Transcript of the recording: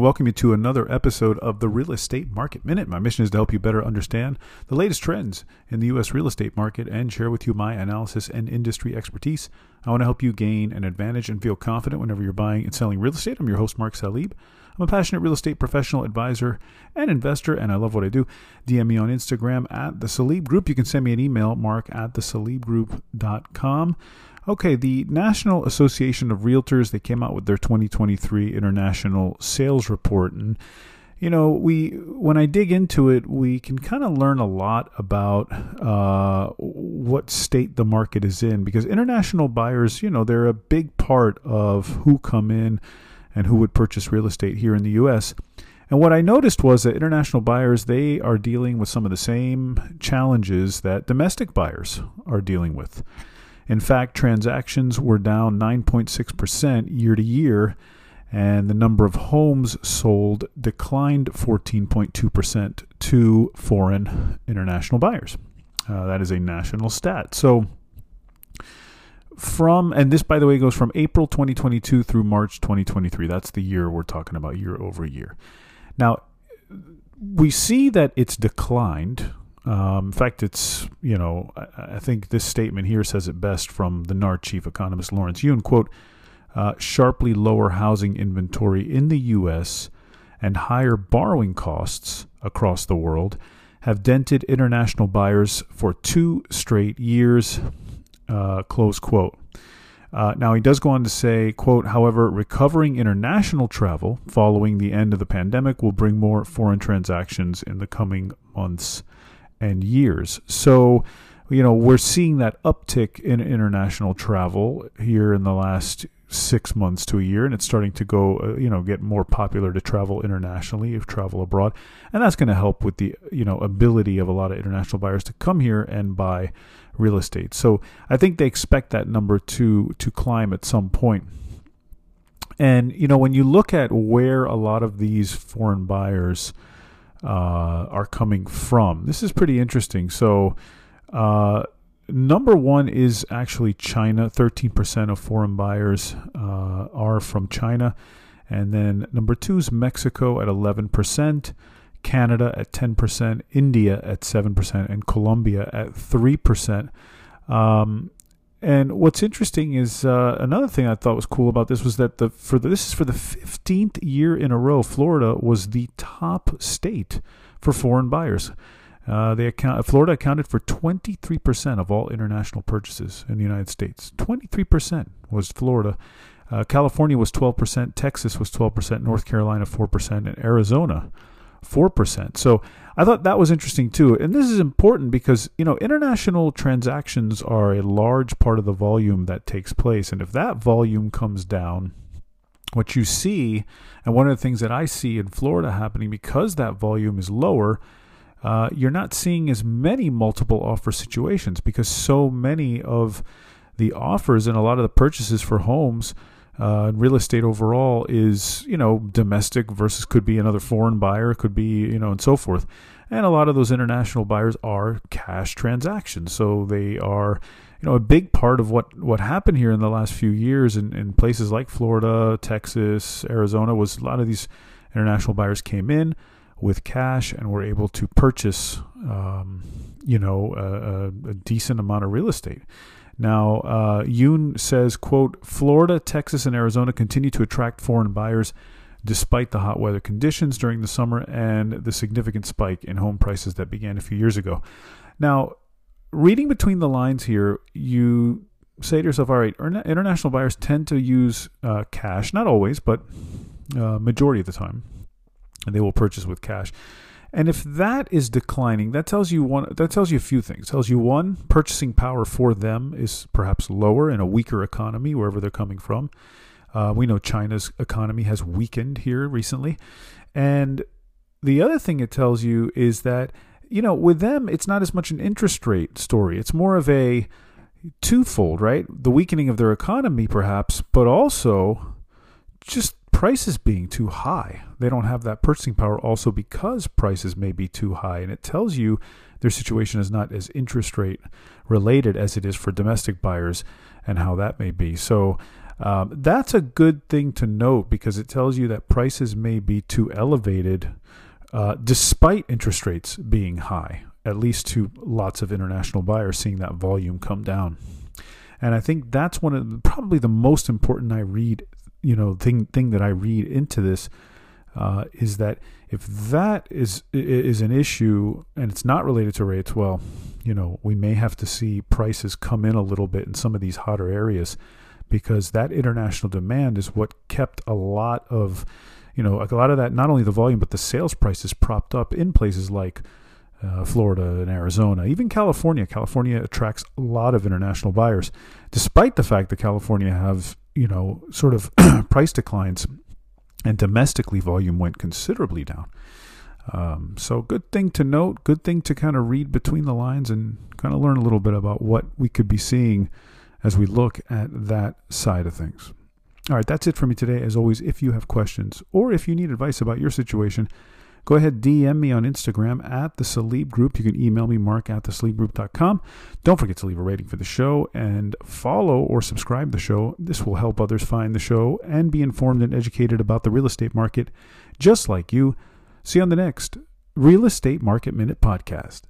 welcome you to another episode of the Real Estate Market Minute. My mission is to help you better understand the latest trends in the U.S. real estate market and share with you my analysis and industry expertise. I want to help you gain an advantage and feel confident whenever you're buying and selling real estate. I'm your host, Mark Salib. I'm a passionate real estate professional, advisor, and investor, and I love what I do. DM me on Instagram at the Salib Group. You can send me an email, mark at the salibgroup.com. Okay, the National Association of Realtors, they came out with their 2023 International Sales Report. And, you know, we when I dig into it, we can kind of learn a lot about uh, what state the market is in because international buyers, you know, they're a big part of who come in and who would purchase real estate here in the U.S. And what I noticed was that international buyers, they are dealing with some of the same challenges that domestic buyers are dealing with. In fact, transactions were down 9.6% year to year, and the number of homes sold declined 14.2% to foreign international buyers. Uh, that is a national stat. So, from, and this, by the way, goes from April 2022 through March 2023. That's the year we're talking about, year over year. Now, we see that it's declined um, in fact, it's, you know, I, I, think this statement here says it best from the NAR chief economist Lawrence Yun, quote, uh, sharply lower housing inventory in the U.S. and higher borrowing costs across the world have dented international buyers for two straight years, uh, close quote. Uh, now, he does go on to say, quote, however, recovering international travel following the end of the pandemic will bring more foreign transactions in the coming months and years. So, you know, we're seeing that uptick in international travel here in the last six months to a year, and it's starting to go, uh, you know, get more popular to travel internationally, if travel abroad, and that's going to help with the, you know, ability of a lot of international buyers to come here and buy real estate. So I think they expect that number to to climb at some point. And you know, when you look at where a lot of these foreign buyers uh, are coming from. This is pretty interesting. So, uh, number one is actually China. 13% of foreign buyers uh, are from China. And then number two is Mexico at 11%, Canada at 10%, India at 7%, and Colombia at 3%. Um, and what's interesting is uh, another thing I thought was cool about this was that the for the, this is for the 15th year in a row, Florida was the top state for foreign buyers. Uh, they account Florida accounted for 23% of all international purchases in the United States. 23% was Florida. Uh, California was 12%, Texas was 12%, North Carolina 4%, and Arizona 4%. So I thought that was interesting too. And this is important because, you know, international transactions are a large part of the volume that takes place. And if that volume comes down, what you see, and one of the things that I see in Florida happening because that volume is lower, uh, you're not seeing as many multiple offer situations because so many of the offers and a lot of the purchases for homes uh, real estate overall is you know domestic versus could be another foreign buyer, could be you know and so forth. And a lot of those international buyers are cash transactions, so they are you know a big part of what what happened here in the last few years in, in places like Florida, Texas, Arizona was a lot of these international buyers came in with cash and were able to purchase um, you know a, a decent amount of real estate. Now, uh, Yun says, quote, Florida, Texas, and Arizona continue to attract foreign buyers despite the hot weather conditions during the summer and the significant spike in home prices that began a few years ago. Now, reading between the lines here, you say to yourself, all right, international buyers tend to use uh, cash, not always, but uh, majority of the time, and they will purchase with cash. And if that is declining, that tells you one that tells you a few things. It tells you one, purchasing power for them is perhaps lower in a weaker economy wherever they're coming from. Uh, we know China's economy has weakened here recently. And the other thing it tells you is that, you know, with them, it's not as much an interest rate story. It's more of a twofold, right? The weakening of their economy, perhaps, but also just prices being too high. They don't have that purchasing power also because prices may be too high. And it tells you their situation is not as interest rate related as it is for domestic buyers and how that may be. So, Um, that's a good thing to note because it tells you that prices may be too elevated uh, despite interest rates being high, at least to lots of international buyers seeing that volume come down. And I think that's one of the, probably the most important I read, you know, thing thing that I read into this uh, is that if that is is an issue and it's not related to rates, well, you know, we may have to see prices come in a little bit in some of these hotter areas because that international demand is what kept a lot of, you know, a lot of that not only the volume but the sales prices propped up in places like uh, Florida and Arizona, even California. California attracts a lot of international buyers, despite the fact that California have you know sort of price declines and domestically volume went considerably down. Um, so good thing to note, good thing to kind of read between the lines and kind of learn a little bit about what we could be seeing as we look at that side of things. All right, that's it for me today. As always, if you have questions or if you need advice about your situation, go ahead DM me on Instagram at the Salib Group. You can email me mark at thesalibgroup.com. Don't forget to leave a rating for the show and follow or subscribe the show. This will help others find the show and be informed and educated about the real estate market, just like you. See you on the next Real Estate Market Minute podcast.